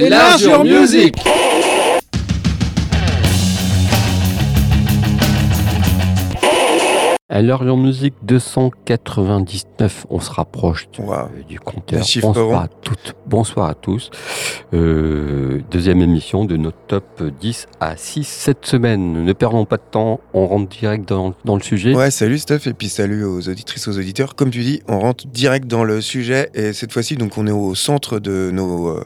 Enlarge your music Alors, en musique 299, on se rapproche du, Wow. euh, du compteur. Bonsoir à toutes, bonsoir à tous. Euh, deuxième émission de notre top 10 à 6 cette semaine. Ne perdons pas de temps, on rentre direct dans, dans le sujet. Ouais, salut Steph, et puis salut aux auditrices, aux auditeurs. Comme tu dis, on rentre direct dans le sujet, et cette fois-ci, donc on est au centre de nos, euh,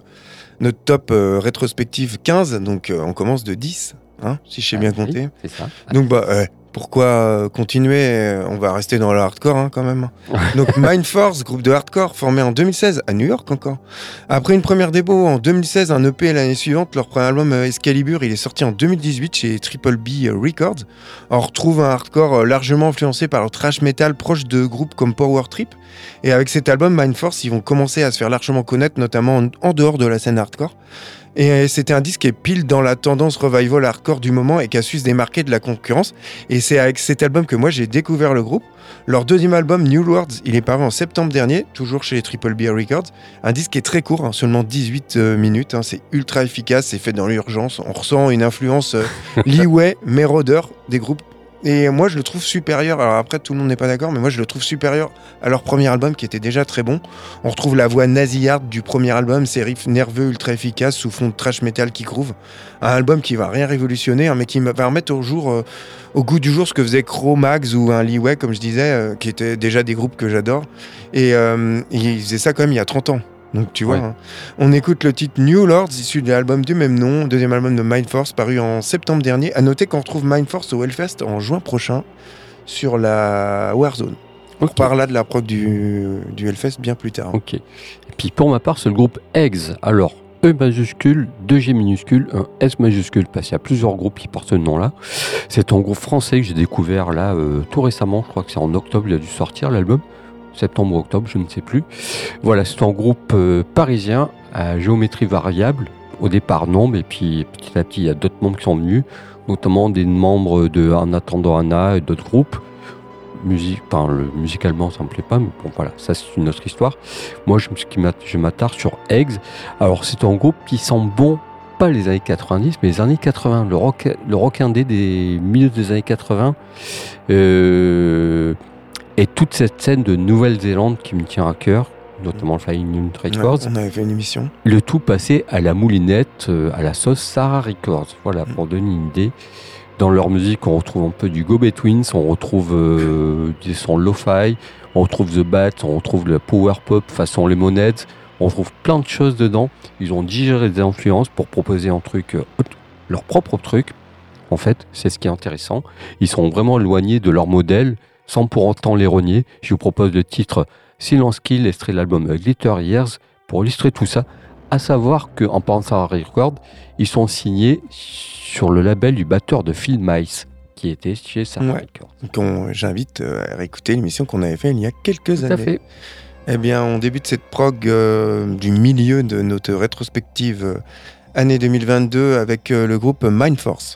notre top euh, rétrospective 15, donc euh, on commence de 10, hein, si je sais bien Ah, oui, compter. C'est ça. Donc bah, ouais, pourquoi euh, continuer On va rester dans le hardcore hein, quand même. Donc Mind Force, groupe de hardcore formé en 2016 à New York encore. Après une première démo en 2016, un EP l'année suivante, leur premier album euh, Excalibur, il est sorti en 2018 chez Triple B euh, Records. On retrouve un hardcore largement influencé par le thrash metal proche de groupes comme Power Trip. Et avec cet album Mind Force, ils vont commencer à se faire largement connaître, notamment en, en dehors de la scène hardcore. Et euh, c'était un disque qui est pile dans la tendance revival hardcore du moment et qui a su se démarquer de la concurrence. Et c'est avec cet album que moi j'ai découvert le groupe. Leur deuxième album, New Worlds, il est paru en septembre dernier, toujours chez Triple B Records. Un disque qui est très court, hein, seulement 18 euh, minutes. hein, c'est ultra efficace, c'est fait dans l'urgence. On ressent une influence euh, Leeway, Marauder des groupes. Et moi, je le trouve supérieur. Alors après, tout le monde n'est pas d'accord, mais moi, je le trouve supérieur à leur premier album qui était déjà très bon. On retrouve la voix nasillarde du premier album, ces riffs nerveux ultra efficaces sous fond de trash metal qui groove. Un album qui va rien révolutionner, hein, mais qui va remettre au jour, euh, au goût du jour ce que faisait Chromax ou un Leeway, comme je disais, euh, qui étaient déjà des groupes que j'adore. Et euh, ils faisaient ça quand même il y a 30 ans. Donc tu vois, Ouais. hein. on écoute le titre New Lords, issu de l'album du même nom, deuxième album de Mind Force, paru en septembre dernier. À noter qu'on retrouve Mind Force au Hellfest en juin prochain sur la Warzone. On Ok. reparlera de la prog du, du Hellfest bien plus tard. Ok. Et puis pour ma part, c'est le groupe Eggs. Alors, E majuscule, 2G minuscule, un S majuscule, parce qu'il y a plusieurs groupes qui portent ce nom-là. C'est un groupe français que j'ai découvert là euh, tout récemment. Je crois que c'est en octobre, il a dû sortir l'album. Septembre ou octobre, je ne sais plus. Voilà, c'est un groupe euh, parisien à géométrie variable. Au départ, non, mais puis petit à petit, il y a d'autres membres qui sont venus, notamment des membres de En Anna et d'autres groupes. Musique, enfin, le, musicalement, ça me plaît pas, mais bon, voilà, ça c'est une autre histoire. Moi, je m'attarde sur Eggs. Alors, c'est un groupe qui sent bon, pas les années 90, mais les années 80. Le rock, le rock indé des milieux des années 80. euh, et toute cette scène de Nouvelle-Zélande qui me tient à cœur, notamment le Flying Ouais, Records. on avait fait une émission. Le tout passé à la moulinette, euh, à la sauce Sarah Records. Voilà, pour donner une idée. Dans leur musique, on retrouve un peu du Go Betweens, on retrouve euh, des sons lo-fi, on retrouve The Bat, on retrouve le power pop façon Lemonheads, on retrouve plein de choses dedans. Ils ont digéré des influences pour proposer un truc, euh, leur propre truc. En fait, c'est ce qui est intéressant. Ils sont vraiment éloignés de leur modèle sans pour autant les renier. Je vous propose le titre Silence Kill, extrait de l'album Glitter Years, pour illustrer tout ça. À savoir qu'en pensant à Record, ils sont signés sur le label du batteur de Phil Mice, qui était chez Sarah Ouais. Records. J'invite euh, à réécouter l'émission qu'on avait fait il y a quelques Tout années. à fait. Eh bien, on débute cette prog euh, du milieu de notre rétrospective euh, année 2022 avec euh, le groupe Mind Force.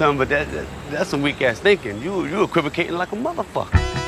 But that, that that's some weak ass thinking. You you equivocating like a motherfucker.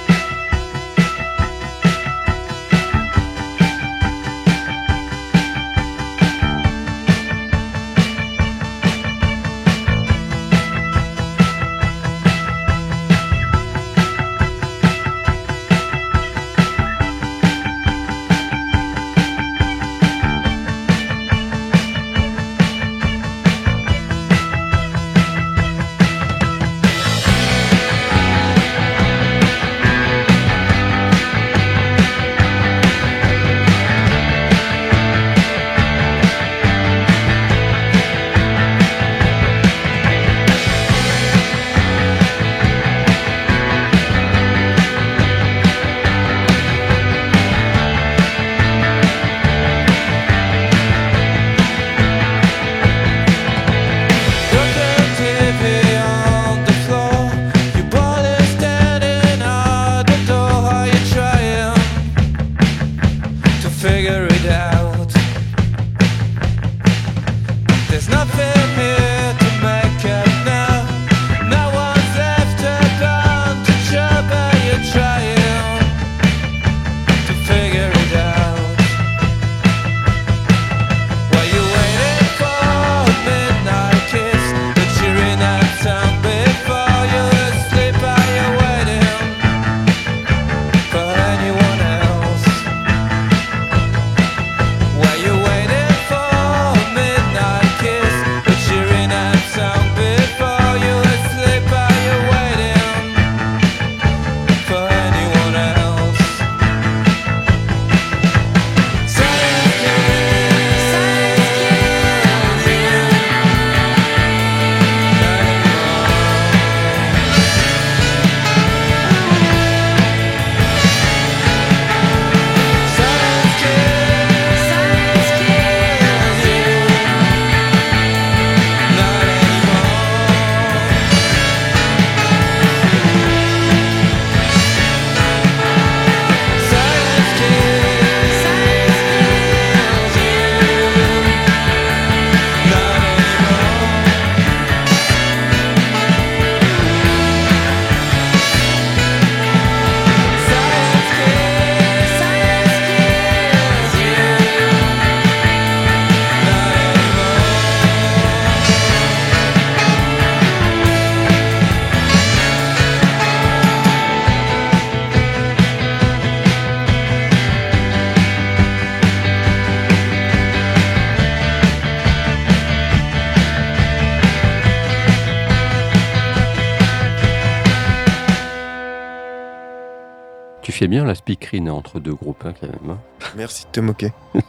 Fais bien la speakerine entre deux groupes, hein, quand même. hein. Merci de te moquer.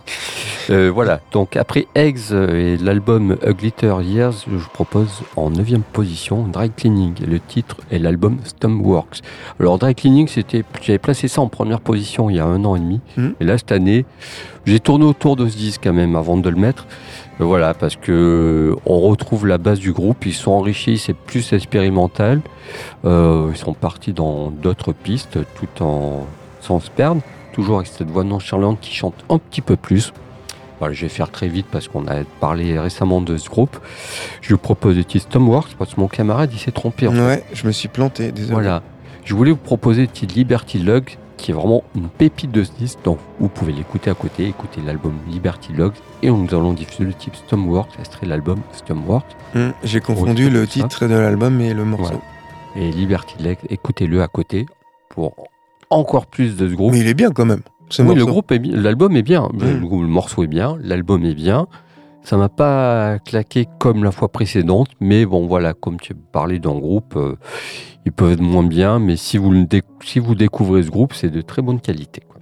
Euh, voilà, donc après Eggs euh, et l'album A Glitter Years, je vous propose en 9 position Dry Cleaning. Le titre est l'album Stoneworks. Alors Dry Cleaning, c'était, j'avais placé ça en première position il y a un an et demi. Mhm. Et là, cette année, j'ai tourné autour de ce disque quand même avant de le mettre. Voilà, parce que euh, on retrouve la base du groupe, ils sont enrichis, c'est plus expérimental. Euh, ils sont partis dans d'autres pistes tout en sans se perdre. Toujours avec cette voix nonchalante qui chante un petit peu plus. Voilà, je vais faire très vite parce qu'on a parlé récemment de ce groupe. Je vous propose le titre Stoneworks parce que mon camarade il s'est trompé. en fait. Ouais, je me suis planté, désolé. Voilà. Je voulais vous proposer le titre Liberty Lug qui est vraiment une pépite de ce disque. Donc vous pouvez l'écouter à côté, écouter l'album Liberty Lug et nous allons diffuser le titre Stoneworks, extrait de l'album Stoneworks. Hum, J'ai confondu le titre de l'album et le morceau. Et Liberty Lug, écoutez-le à côté pour encore plus de ce groupe. Mais il est bien quand même. Oui, morceau. le groupe est bien, l'album est bien, le, le morceau est bien, l'album est bien. Ça m'a pas claqué comme la fois précédente, mais bon voilà, comme tu parlais d'un groupe, euh, ils peuvent être moins bien, mais si vous, le déc- si vous découvrez ce groupe, c'est de très bonne qualité. quoi.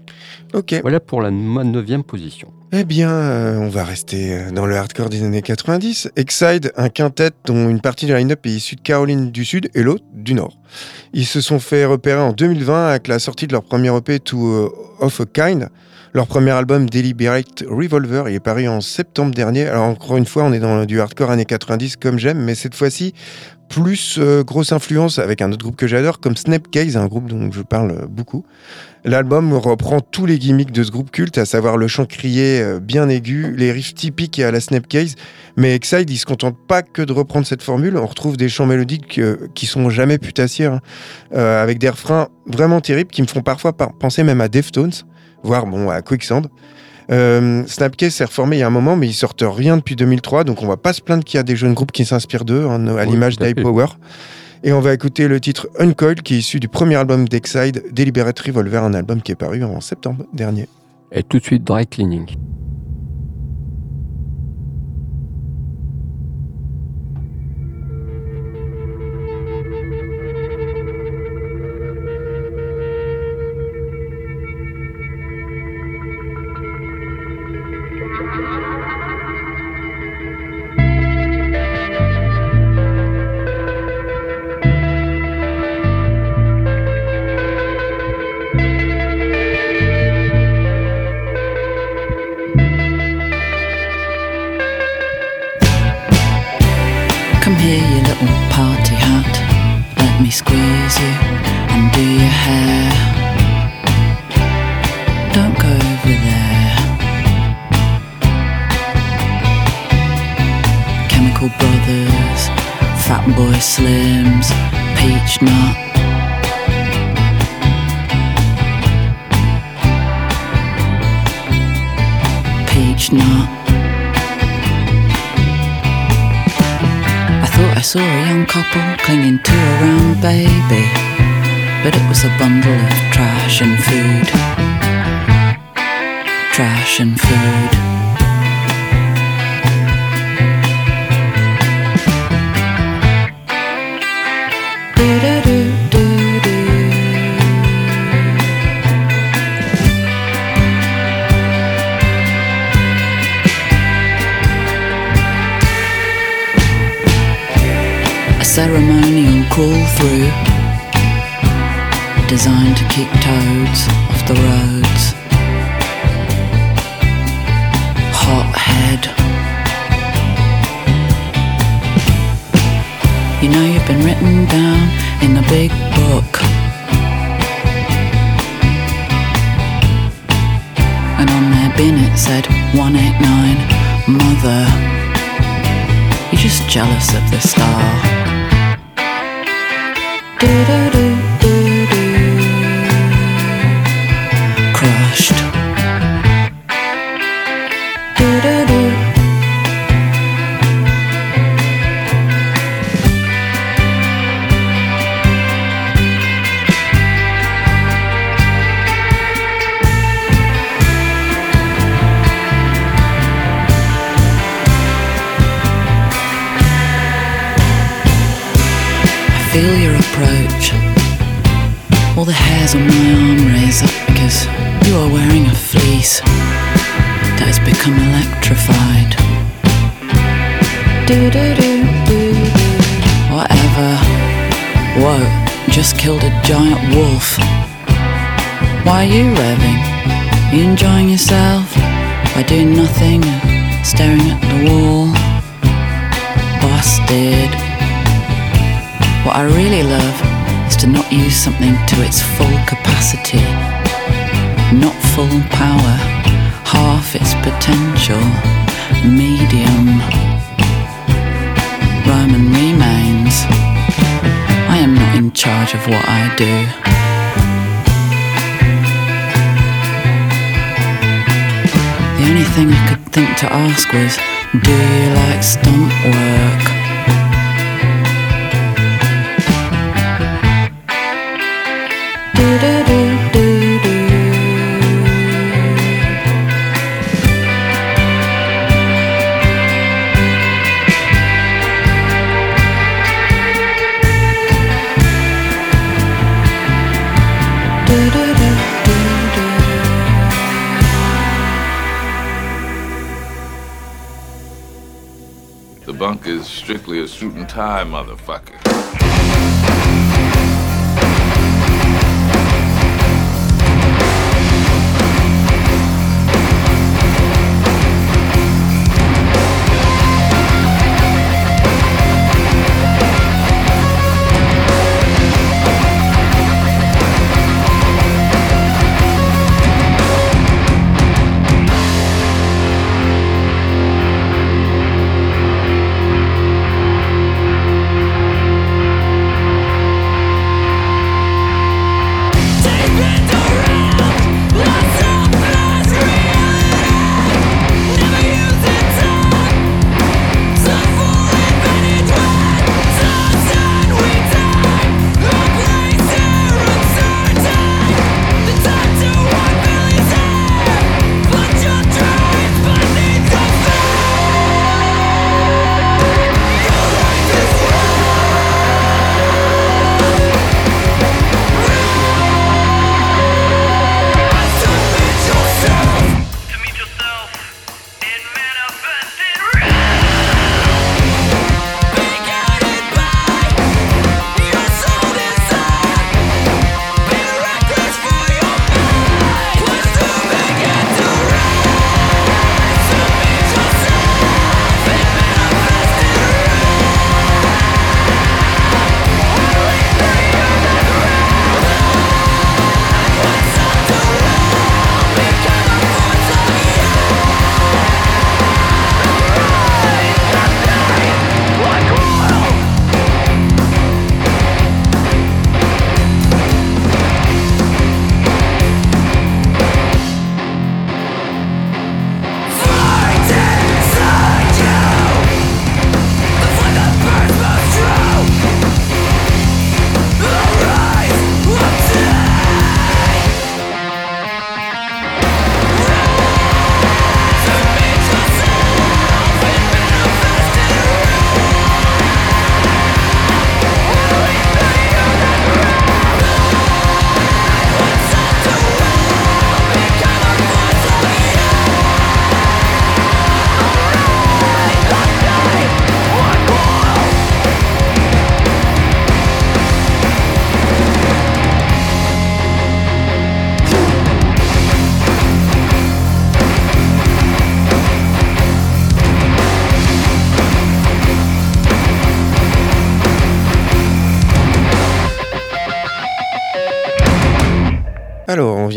Ok. Voilà pour la neuvième position. Eh bien, euh, on va rester euh, dans le hardcore des années 90. Exide, un quintet dont une partie du line-up est issue de Caroline du Sud et l'autre du Nord. Ils se sont fait repérer en 2020 avec la sortie de leur premier EP To Of a Kind. Leur premier album Deliberate Revolver il est paru en septembre dernier. Alors encore une fois, on est dans du hardcore années 90 comme j'aime, mais cette fois-ci plus euh, grosse influence avec un autre groupe que j'adore comme Snapcase, un groupe dont je parle beaucoup. L'album reprend tous les gimmicks de ce groupe culte, à savoir le chant crié euh, bien aigu, les riffs typiques à la Snapcase. Mais Exide, il se contente pas que de reprendre cette formule. On retrouve des chants mélodiques euh, qui sont jamais putassiers, hein, avec des refrains vraiment terribles qui me font parfois par- penser même à Deftones, voire bon à Quicksand. Euh, Snapcase s'est reformé il y a un moment, mais ils sortent rien depuis 2003, donc on va pas se plaindre qu'il y a des jeunes groupes qui s'inspirent d'eux, hein, à Oui, l'image d'Hypower. Et on va écouter le titre Uncoiled, qui est issu du premier album d'Exide, Deliberate Revolver, un album qui est paru en septembre dernier. Et tout de suite, Dry Cleaning. But it was a bundle of trash and food. Trash and food. Designed to keep do do do. Do do do do. Whatever. Whoa, just killed a giant wolf. Why are you revving? You enjoying yourself by doing nothing and staring at the wall? Busted. What I really love is to not use something to its full capacity, not full power, half its potential, medium. Roman remains. I am not in charge of what I do. The only thing I could think to ask was, do you like stunt work? Strictly a suit and tie, motherfucker.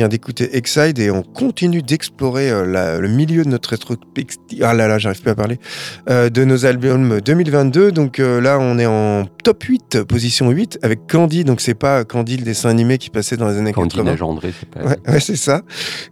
Vient d'écouter Exide et on continue d'explorer euh, le milieu de notre rétrospective. Ah là là, j'arrive plus à parler. euh, de nos albums 2022. Donc euh, là, on est en top 8, position 8, avec Candy. Donc c'est pas Candy, le dessin animé qui passait dans les années Candide 80. engendré, c'est pas. Ouais, ouais, c'est ça.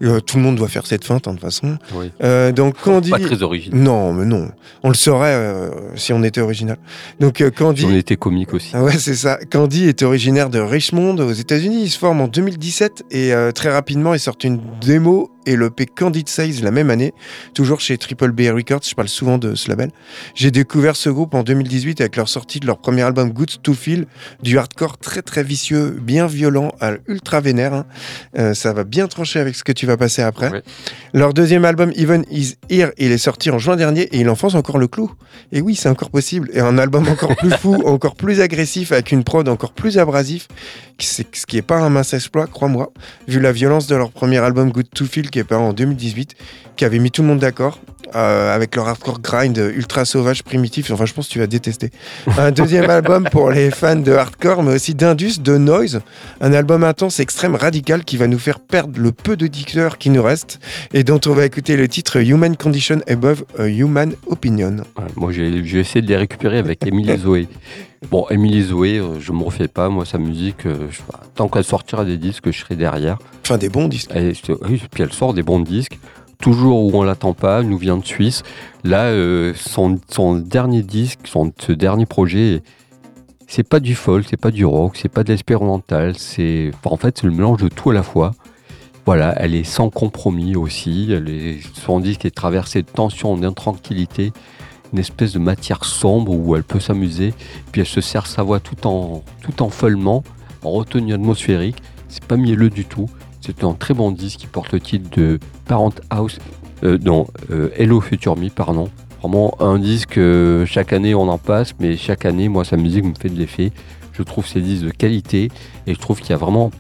Tout le monde doit faire cette feinte, hein, de toute façon. Oui. Donc Candy. Pas très original. Non, mais non. On le saurait si on était original. Donc Candy. On était comique aussi. Ouais, c'est ça. Candy est originaire de Richmond aux États-Unis. Il se forme en 2017 et très rapidement, ils sortent une démo et l'EP Candid Size la même année, toujours chez Triple B Records, je parle souvent de ce label. J'ai découvert ce groupe en 2018 avec leur sortie de leur premier album Good to Feel, du hardcore très très vicieux, bien violent, à ultra vénère. hein. Euh, ça va bien trancher avec ce que tu vas passer après. Leur deuxième album Even Is Here, il est sorti en juin dernier et il enfonce encore le clou. Et oui, c'est encore possible. Et un album encore plus fou, encore plus agressif, avec une prod encore plus abrasif, ce qui n'est pas un mince exploit, crois-moi, vu la violence de leur premier album Good to Feel qui est paru en 2018, qui avait mis tout le monde d'accord. euh, avec leur hardcore grind ultra sauvage, primitif, enfin je pense que tu vas détester. Un deuxième album pour les fans de hardcore, mais aussi d'indus, de noise, un album intense, extrême, radical qui va nous faire perdre le peu de dicteurs qui nous reste et dont on va écouter le titre Human Condition Above a Human Opinion. Ouais, moi, j'ai essayé de les récupérer avec Émilie Zoé. Bon, Émilie Zoé, euh, je me refais pas. Moi, sa musique, euh, je tant qu'elle sortira des disques, je serai derrière. Enfin, des bons disques. Oui, puis elle sort des bons disques. Toujours où on l'attend pas, nous vient de Suisse. Là, euh, son, dernier disque, son ce dernier projet, c'est pas du folk, c'est pas du rock, c'est pas de l'expérimental. C'est en fait c'est le mélange de tout à la fois. Voilà, elle est sans compromis aussi. Son disque est traversé de tension, d'intranquillité, une espèce de matière sombre où elle peut s'amuser. Puis elle se sert sa voix tout en tout en feulement, en retenue atmosphérique. C'est pas mielleux du tout. C'est un très bon disque qui porte le titre de Parent House, euh, euh, Hello Future Me, pardon. Vraiment un disque, euh, chaque année on en passe, mais chaque année, moi, sa musique me fait de l'effet. Je trouve ces disques de qualité et je trouve qu'il y a vraiment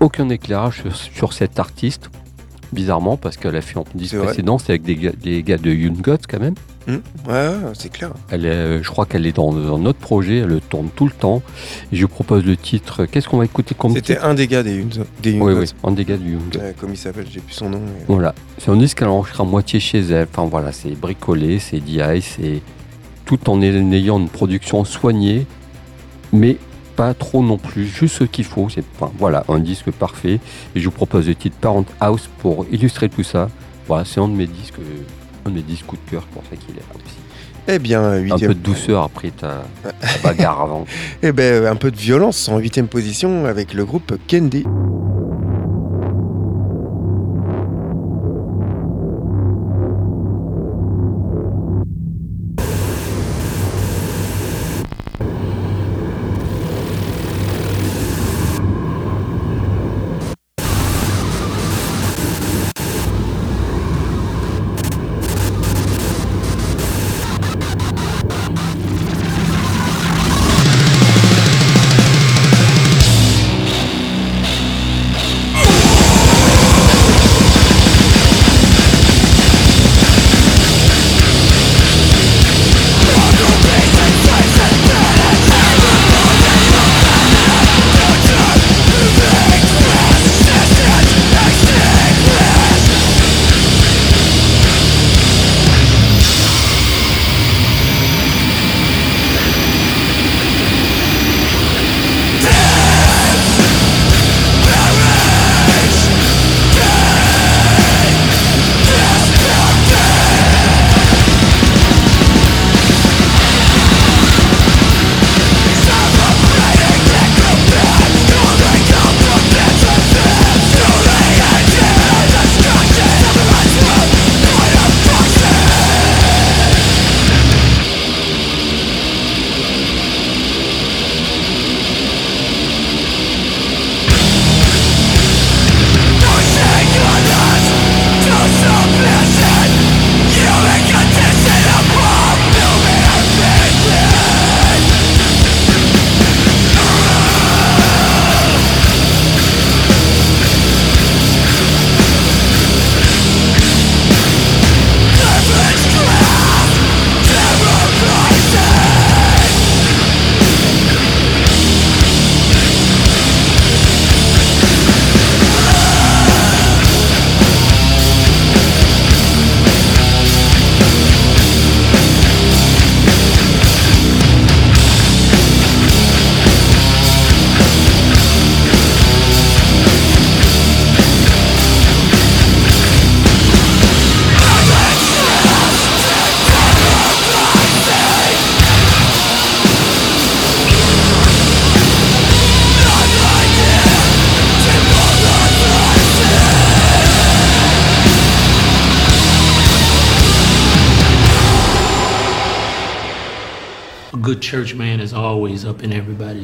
aucun éclairage sur cet artiste, bizarrement, parce qu'elle a fait en disque C'est vrai. précédent, c'est avec des gars, des gars de Young Gods quand même. Hmm ouais, c'est clair. Elle est, euh, je crois qu'elle est dans, dans notre projet, elle le tourne tout le temps. Et je propose le titre. Qu'est-ce qu'on va écouter comme C'était un des gars des, Young- des Young Oui, Gods. oui, un des gars du Young Gods. Comme il s'appelle, j'ai plus son nom. mais- Voilà, c'est un disque qu'elle enregistre à moitié chez elle. Enfin voilà, c'est bricolé, c'est DI, c'est tout en ayant une production soignée, mais pas trop non plus, juste ce qu'il faut. C'est enfin, voilà un disque parfait. Et je vous propose le titre Parent House pour illustrer tout ça. Voilà, c'est un de mes disques, un de mes disques coup de cœur pour ça qu'il est là aussi. Eh bien, Un huitième. peu de douceur après ta, ta bagarre avant. Eh ben, un peu de violence en huitième position avec le groupe Kendi.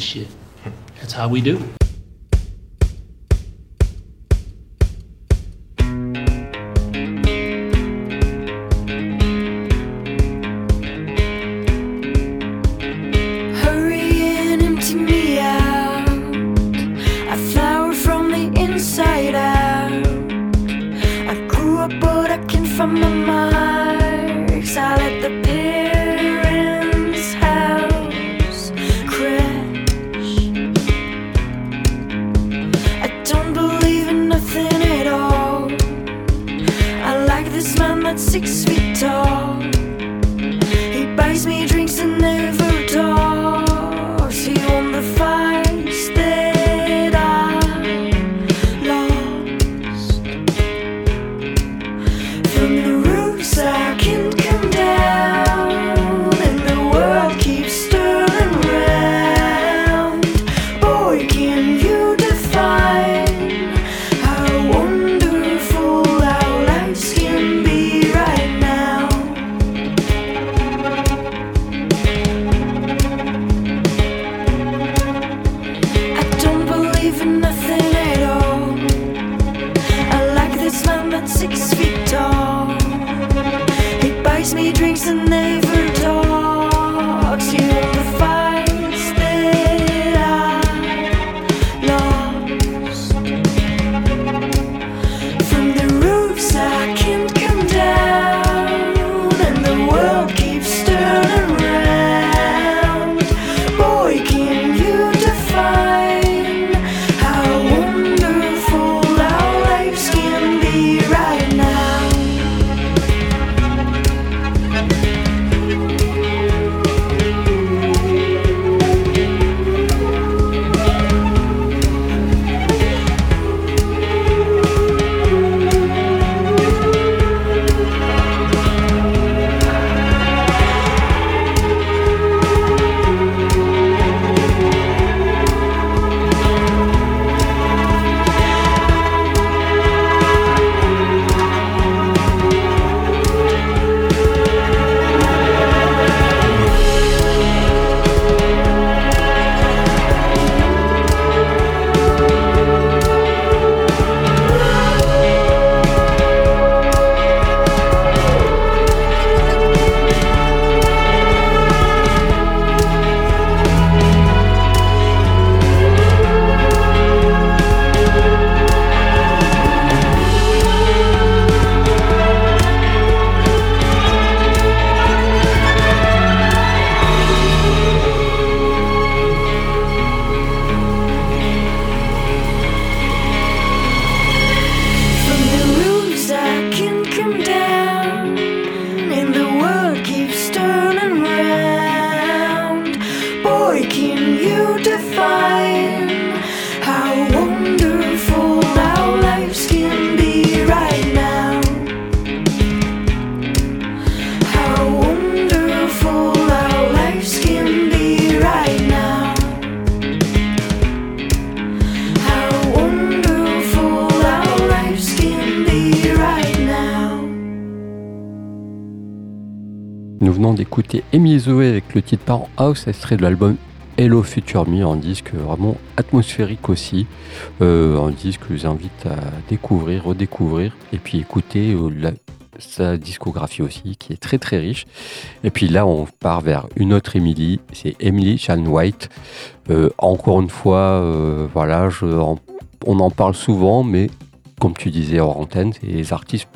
Shit. That's how we do. I'm not six feet tall. D'écouter Emily Zoé avec le titre Parent House, extrait de l'album Hello Future Me, un disque vraiment atmosphérique aussi, euh, un disque que je vous invite à découvrir, redécouvrir, et puis écouter euh, sa discographie aussi, qui est très très riche. Et puis là, on part vers une autre Emily, c'est Emily Chan White. Euh, encore une fois, euh, voilà, je, on en parle souvent, mais comme tu disais hors antenne, les artistes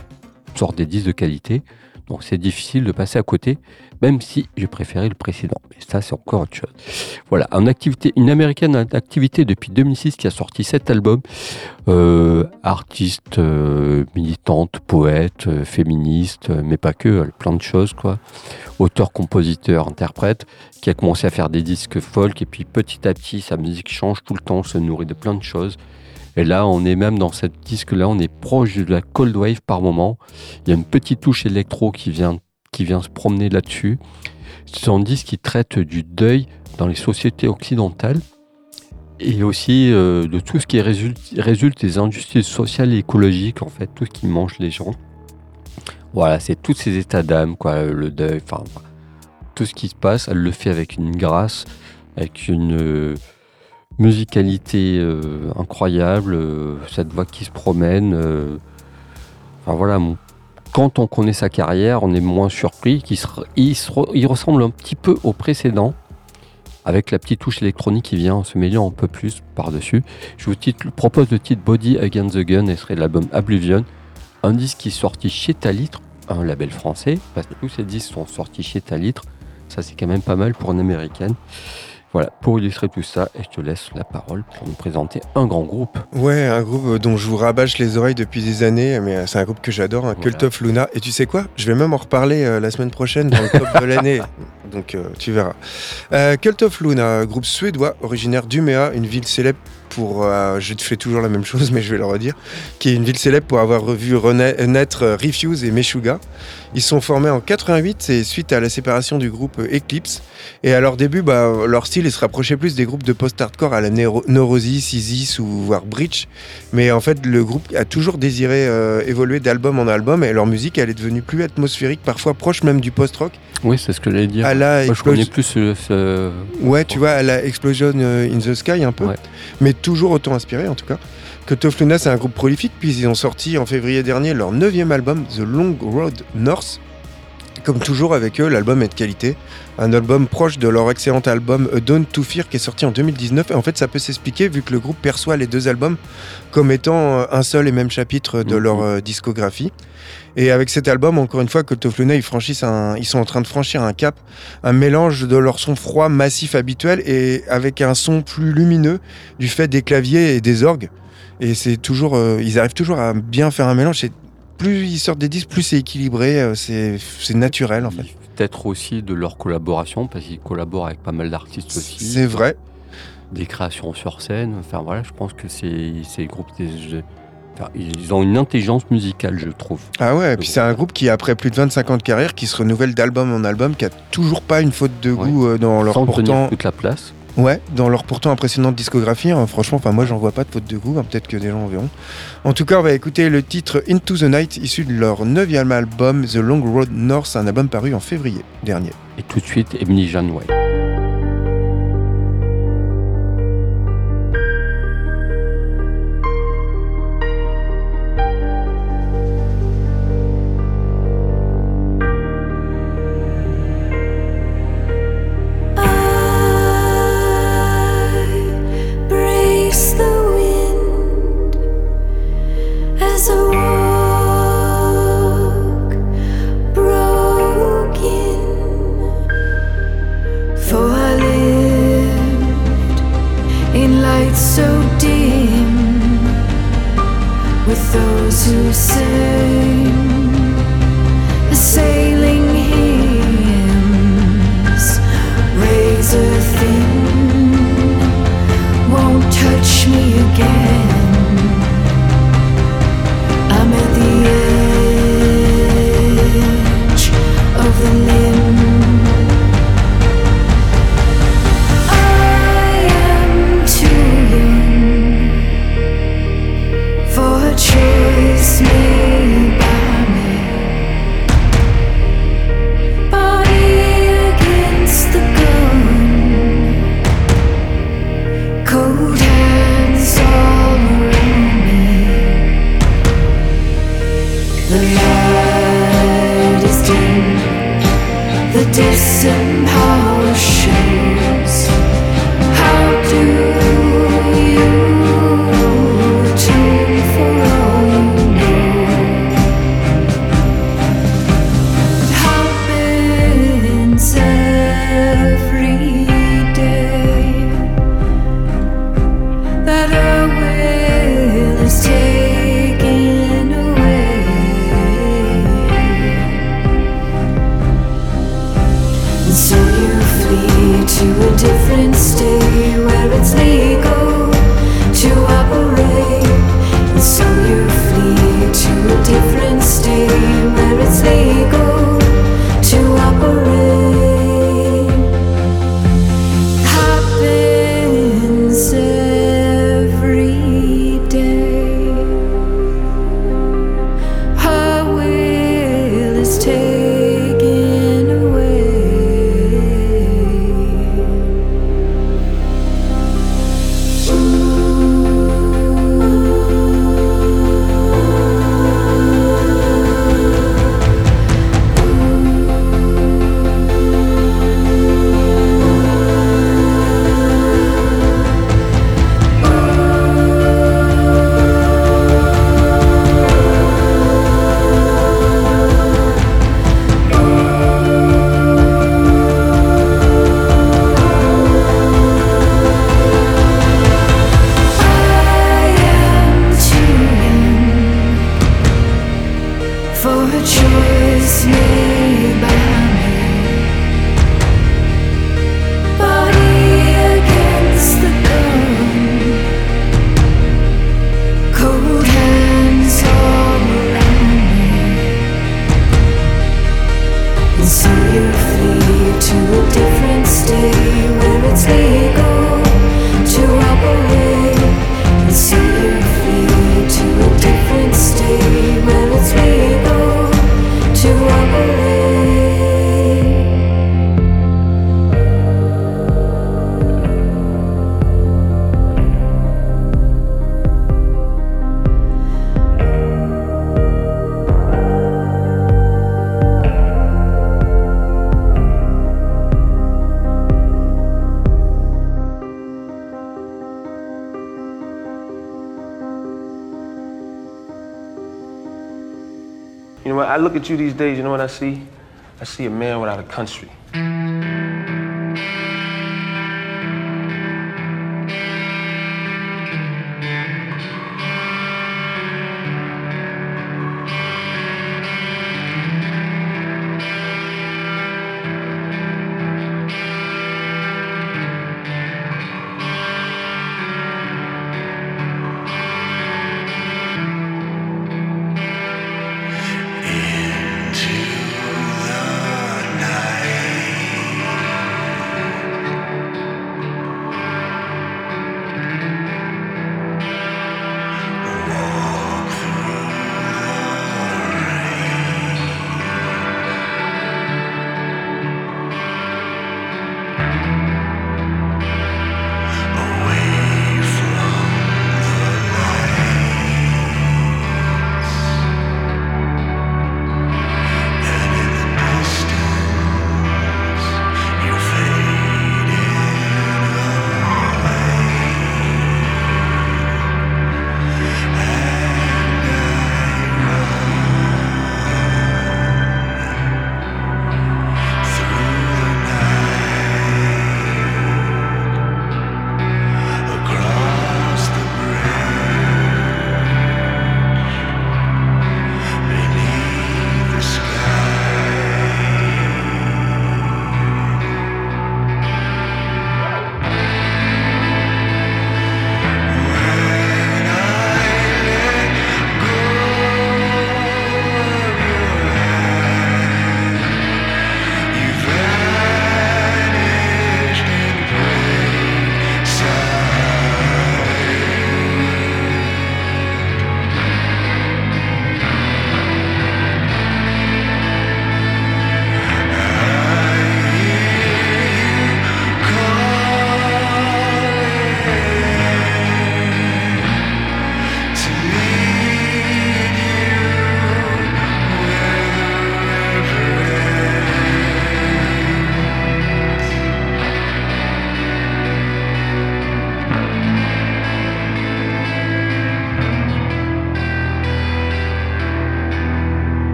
sortent des disques de qualité. Donc c'est difficile de passer à côté, même si j'ai préféré le précédent. Mais ça, c'est encore autre chose. Voilà, une américaine en activité depuis 2006 qui a sorti sept albums. Euh, artiste, euh, militante, poète, euh, féministe, euh, mais pas que, plein de choses, quoi. Auteur, compositeur, interprète, qui a commencé à faire des disques folk, et puis petit à petit, sa musique change tout le temps, se nourrit de plein de choses. Et là, on est même dans cette disque-là, on est proche de la cold wave par moment. Il y a une petite touche électro qui vient, qui vient se promener là-dessus. C'est un disque qui traite du deuil dans les sociétés occidentales et aussi euh, de tout ce qui résulte, des injustices sociales et écologiques, en fait, tout ce qui mange les gens. Voilà, c'est tous ces états d'âme, quoi, le deuil, enfin, tout ce qui se passe, elle le fait avec une grâce, avec une euh, musicalité euh, incroyable, cette voix qui se promène. enfin voilà, mon- quand on connaît sa carrière, on est moins surpris qu'il il, se re- il ressemble un petit peu au précédent, avec la petite touche électronique qui vient se mêlant un peu plus par-dessus. Je vous propose le titre Body Against the Gun, et serait l'album Oblivion, un disque qui est sorti chez Talitre, un label français, parce que tous ces disques sont sortis chez Talitre. Ça, c'est quand même pas mal pour une américaine. Voilà, pour illustrer tout ça, et je te laisse la parole pour nous présenter un grand groupe. Ouais, un groupe euh, dont je vous rabâche les oreilles depuis des années, mais euh, c'est un groupe que j'adore, un Cult Voilà. of Luna. Et tu sais quoi? Je vais même en reparler euh, la semaine prochaine dans le top de l'année. Donc euh, tu verras. Euh, Cult of Luna, groupe suédois originaire d'Umeå, une ville célèbre pour. euh, je fais toujours la même chose, mais je vais le redire. Qui est une ville célèbre pour avoir revu naître Refuse et Meshuga. Ils sont formés en 88 et suite à la séparation du groupe Eclipse. Et à leur début, bah, leur style il se rapprochait plus des groupes de post-hardcore à la Neuro- Neurosis, Isis ou voire Breach. Mais en fait, le groupe a toujours désiré euh, évoluer d'album en album et leur musique, elle est devenue plus atmosphérique, parfois proche même du post-rock. Oui, c'est ce que j'allais dire. À la Moi, je connais plus ce, ce- Ouais, tu vois, à la Explosion euh, in the Sky un peu, Ouais. mais toujours autant inspiré en tout cas. Que Tough Luna, c'est un groupe prolifique, puis ils ont sorti en février dernier leur neuvième album, The Long Road North. Comme toujours avec eux, l'album est de qualité. Un album proche de leur excellent album A Dawn to Fear qui est sorti en 2019. Et en fait, ça peut s'expliquer vu que le groupe perçoit les deux albums comme étant euh, un seul et même chapitre de Mhm. leur euh, discographie. Et avec cet album, encore une fois, Cult of Luna, ils, franchissent un- ils sont en train de franchir un cap, un mélange de leur son froid massif habituel et avec un son plus lumineux du fait des claviers et des orgues. Et c'est toujours, euh, ils arrivent toujours à bien faire un mélange. C'est- Plus ils sortent des disques, plus c'est équilibré, euh, c'est naturel en fait. Peut-être aussi de leur collaboration, parce qu'ils collaborent avec pas mal d'artistes aussi. C'est vrai. Des créations sur scène. Enfin voilà, je pense que c'est c'est le groupe des. Enfin, ils ont une intelligence musicale, je trouve. Ah ouais, et puis c'est un groupe qui, après plus de 25 ans de carrière, qui se renouvelle d'album en album, qui a toujours pas une faute de goût euh, dans leur Sans pourtant. tenir toute la place. Ouais, dans leur pourtant impressionnante discographie, hein, franchement, enfin moi j'en vois pas de faute de goût, hein, peut-être que des gens en verront. En tout cas, on va écouter le titre Into the Night, issu de leur neuvième album The Long Road North, un album paru en février dernier. Et tout de suite, Emily Janeway. So dim with those who sing You know, what? I look at you these days, you know what I see? I see a man without a country.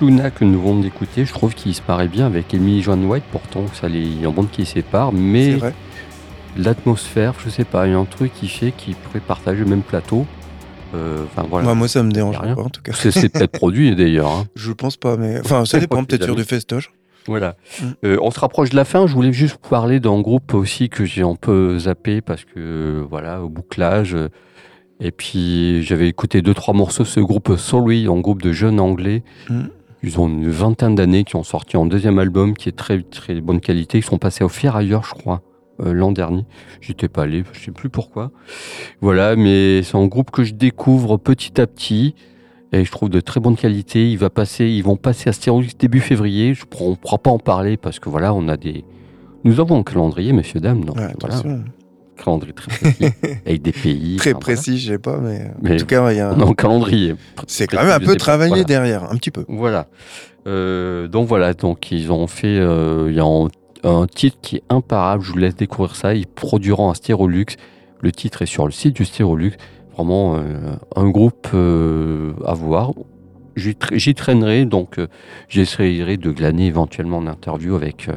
Luna que nous venons d'écouter, je trouve qu'il se paraît bien avec Emily Joan White. Pourtant, ça les, il y a un monde qui sépare, mais l'atmosphère, je sais pas, il y a un truc qui fait qu'ils pourraient partager le même plateau. Euh, voilà. Moi, moi, ça me dérange rien. pas, en tout cas. C'est peut-être produit d'ailleurs. hein. Je pense pas, mais. Enfin, ça dépend peut-être sur du festoche. Voilà. Mm. Euh, on se rapproche de la fin. Je voulais juste vous parler d'un groupe aussi que j'ai un peu zappé parce que euh, voilà, au bouclage. Et puis j'avais écouté deux trois morceaux de ce groupe Sorry, un groupe de jeunes anglais. Mm. Ils ont une vingtaine d'années, qui ont sorti un deuxième album qui est très très bonne qualité. Ils sont passés au Ferrailleur, je crois, euh, l'an dernier. J'étais pas allé, je sais plus pourquoi. Voilà, mais c'est un groupe que je découvre petit à petit. Et je trouve de très bonne qualité. Il va passer, ils vont passer à Stérolux début février. Je, on ne pourra pas en parler parce que voilà, on a des. Nous avons un calendrier, messieurs, dames. Donc, Ouais, voilà. Calendrier très précis, avec des pays. Très enfin, précis, je sais pas, mais. Mais En tout cas, il y a. Calendrier. C'est quand même un peu travaillé Voilà. derrière, un petit peu. Voilà. Euh, donc voilà, donc ils ont fait. euh, Il y a un, un titre qui est imparable. Je vous laisse découvrir ça. Ils produiront un Stérolux. Le titre est sur le site du Stérolux. Vraiment euh, un groupe à voir. J'y tra- j'y traînerai, donc j'essaierai de glaner éventuellement en interview avec.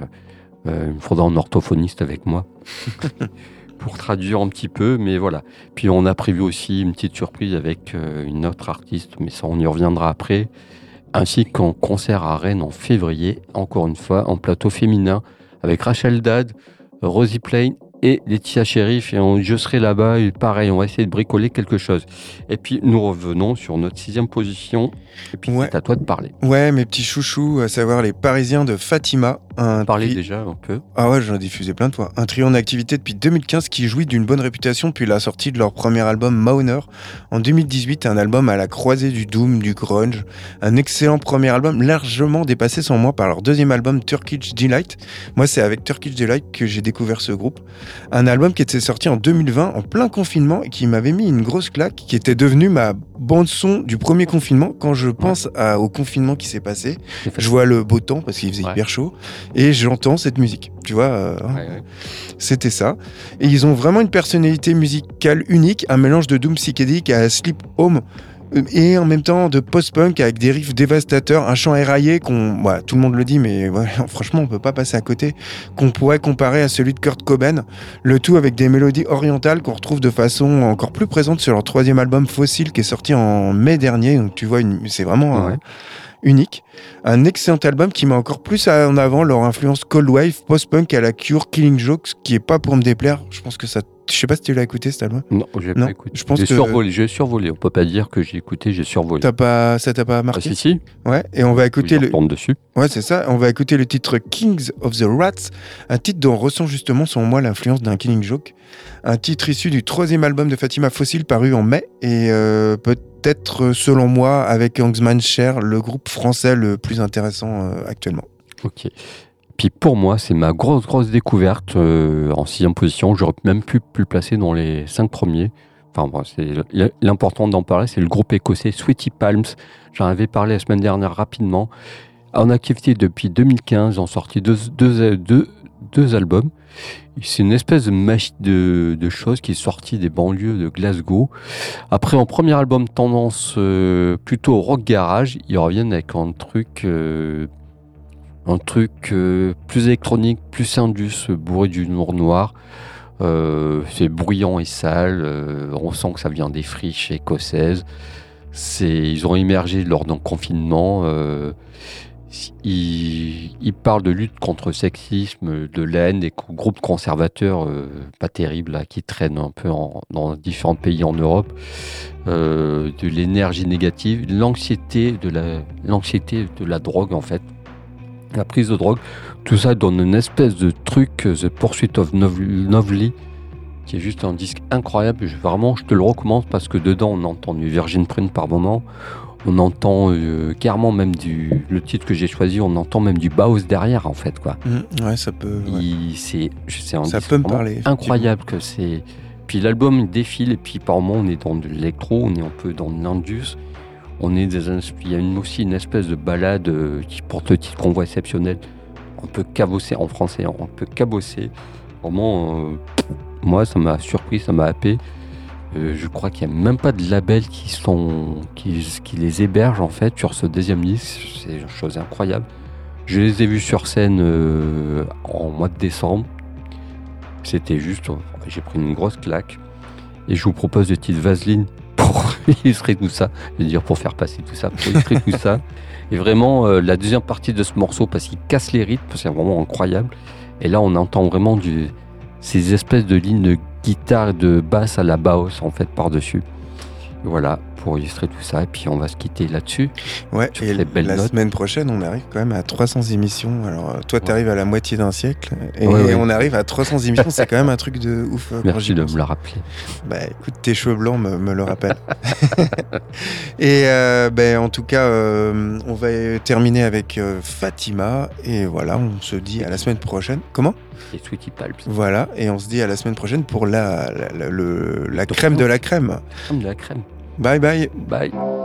il me faudra un orthophoniste avec moi pour traduire un petit peu, mais voilà. Puis on a prévu aussi une petite surprise avec euh, une autre artiste, mais ça on y reviendra après ainsi qu'en concert à Rennes en février, encore une fois, en plateau féminin, avec Rachel Dad, Rosie Plain et Laetitia Sheriff. Et on- je serai là-bas, et pareil, on va essayer de bricoler quelque chose. Et puis nous revenons sur notre sixième position, et puis Ouais. c'est à toi de parler. Ouais, mes petits chouchous, à savoir les Parisiens de Fatima. Un Parler tri- déjà un peu. Ah ouais, j'en ai diffusé plein de fois. Un trio en activité depuis 2015 qui jouit d'une bonne réputation depuis la sortie de leur premier album Mauner. En 2018, un album à la croisée du doom, du grunge. Un excellent premier album, largement dépassé sans moi par leur deuxième album Turkish Delight. Moi, c'est avec Turkish Delight que j'ai découvert ce groupe. Un album qui était sorti en 2020, en plein confinement, et qui m'avait mis une grosse claque, qui était devenu ma bande-son du premier confinement. Quand je pense à- au confinement qui s'est passé, je vois le beau temps parce qu'il faisait Ouais. hyper chaud et j'entends cette musique. Tu vois, euh, Ouais, ouais. c'était ça. Et ils ont vraiment une personnalité musicale unique, un mélange de doom psychédélique à Sleep Home et en même temps de post-punk avec des riffs dévastateurs, un chant éraillé qu'on, ouais, tout le monde le dit, mais ouais, franchement on peut pas passer à côté, qu'on pourrait comparer à celui de Kurt Cobain. Le tout avec des mélodies orientales qu'on retrouve de façon encore plus présente sur leur troisième album Fossil qui est sorti en mai dernier. Donc tu vois, c'est vraiment euh, unique. Un excellent album qui met encore plus en avant leur influence cold wave, post-punk à la Cure, Killing Jokes, qui est pas pour me déplaire. Je pense que ça. Je sais pas si tu l'as écouté cet album. Non, j'ai pas écouté. je pense j'ai que- survolé, j'ai survolé. On peut pas dire que j'ai écouté, j'ai survolé. T'as pas, ça t'a pas Ah, marqué si, si. Ouais. Et on va écouter le. dessus. Ouais, c'est ça. On va écouter le titre Kings of the Rats, un titre dont on ressent justement, selon moi, l'influence d'un Killing Joke. Un titre issu du troisième album de Fatima Fossil paru en mai et euh, peut-être, selon moi, avec Hangsman Cher, le groupe français le plus intéressant euh, actuellement. Ok. Puis pour moi, c'est ma grosse, grosse découverte euh, en sixième position. J'aurais même pu, le placer dans les cinq premiers. Enfin, bon, c'est l'important d'en parler, c'est le groupe écossais Sweaty Palms. J'en avais parlé la semaine dernière rapidement. En activité depuis 2015, ils ont sorti deux, deux, deux, albums. C'est une espèce de, machi- de, de qui est sortie des banlieues de Glasgow. Après, en premier album tendance euh, plutôt rock garage, ils reviennent avec un truc euh, un truc euh, plus électronique, plus indus, bourré d'humour noir. Euh, c'est bruyant et sale. euh, on sent que ça vient des friches écossaises. Ils ont émergé lors d'un confinement. ils, parlent de lutte contre le sexisme, de la haine des groupes conservateurs pas terribles qui traînent un peu dans différents pays en Europe. de l'énergie négative, l'anxiété de de la drogue en fait la prise de drogue, tout ça donne une espèce de truc, euh, The Pursuit of Nov- Lovely, qui est juste un disque incroyable. Je- vraiment, je te le recommande parce que dedans, on entend du Virgin Print par moment. On entend euh, carrément même du. Le titre que j'ai choisi, on entend même du Baus derrière, en fait, quoi. ouais, ça peut. ouais. C'est un Ça disque peut me parler. Incroyable que c'est. Puis l'album il défile et puis par moment on est dans de l'électro, on est un peu dans de l'indus. On est des, il y a aussi une espèce de balade euh, qui porte le titre Convoi exceptionnel. On peut cabosser en français, on peut cabosser. Vraiment, euh, moi ça m'a surpris, ça m'a happé. Euh, je crois qu'il n'y a même pas de label qui, les héberge en fait sur ce deuxième disque. C'est une chose incroyable. Je les ai vus sur scène en mois de décembre. C'était juste, j'ai pris une grosse claque. Et je vous propose de petites vaseline pour illustrer tout ça. Je veux dire, pour faire passer tout ça, pour illustrer tout ça. Et vraiment, euh, la deuxième partie de ce morceau, parce qu'il casse les rythmes, c'est vraiment incroyable. Et là, on entend vraiment du, ces espèces de lignes de guitare de basse à la basse, en fait, par-dessus. Voilà, pour illustrer tout ça. Et puis, on va se quitter là-dessus. Ouais, et les belles la notes. semaine prochaine, on arrive quand même à 300 émissions. Alors, euh, toi, tu arrives à la moitié d'un siècle. Et Ouais, on arrive à 300 émissions. C'est quand même un truc de ouf. euh, Merci de pense. me le rappeler. Bah écoute, tes cheveux blancs me, me le rappellent. et euh, ben, en tout cas, euh, on va terminer avec euh, Fatima. Et voilà, on se dit à la semaine prochaine. Comment Et Sweetie Palps. Voilà, et on se dit à la semaine prochaine pour la, la, la- le- la crème de la crème. Comme de la crème. Bye bye. Bye.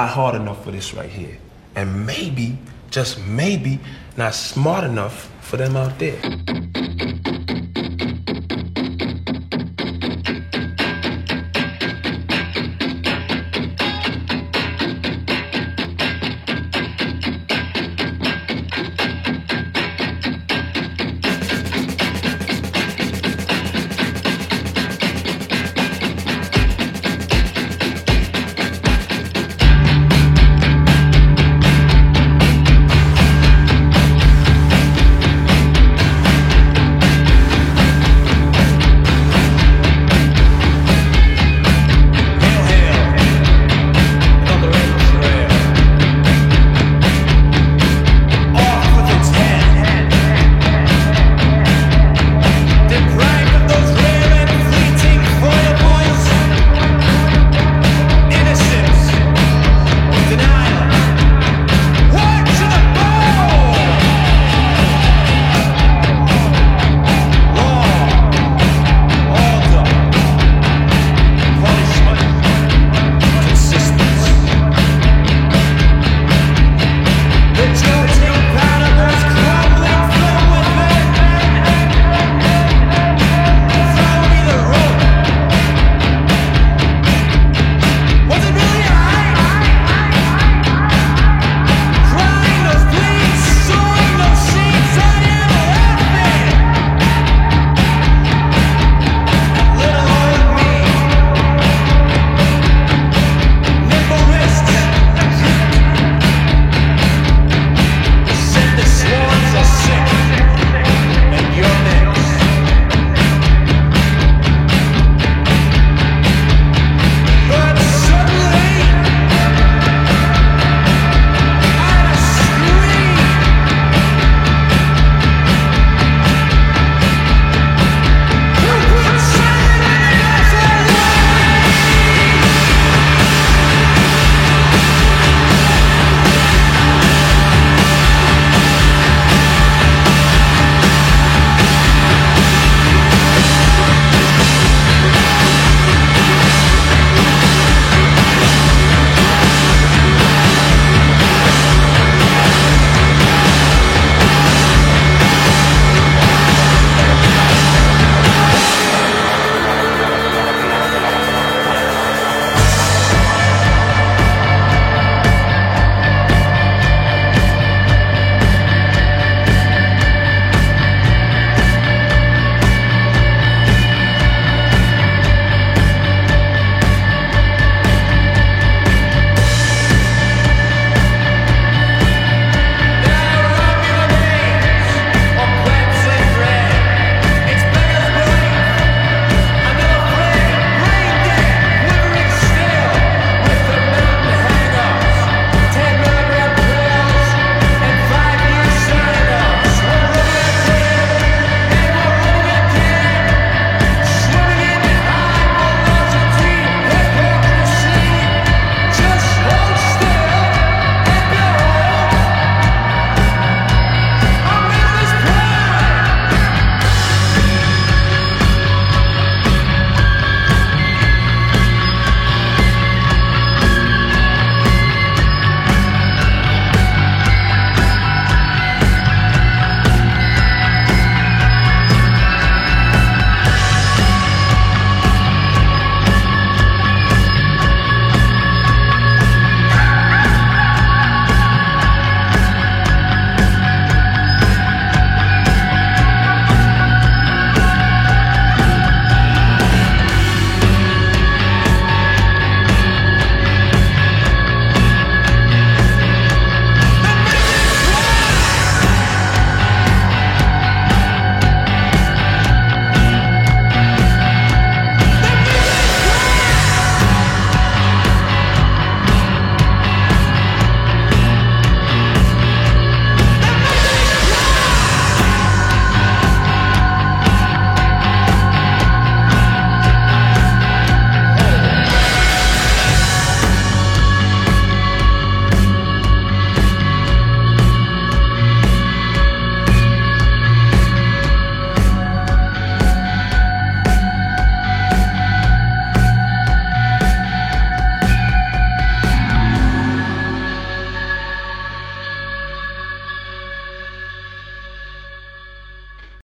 Not hard enough for this right here. And maybe, just maybe, not smart enough for them out there.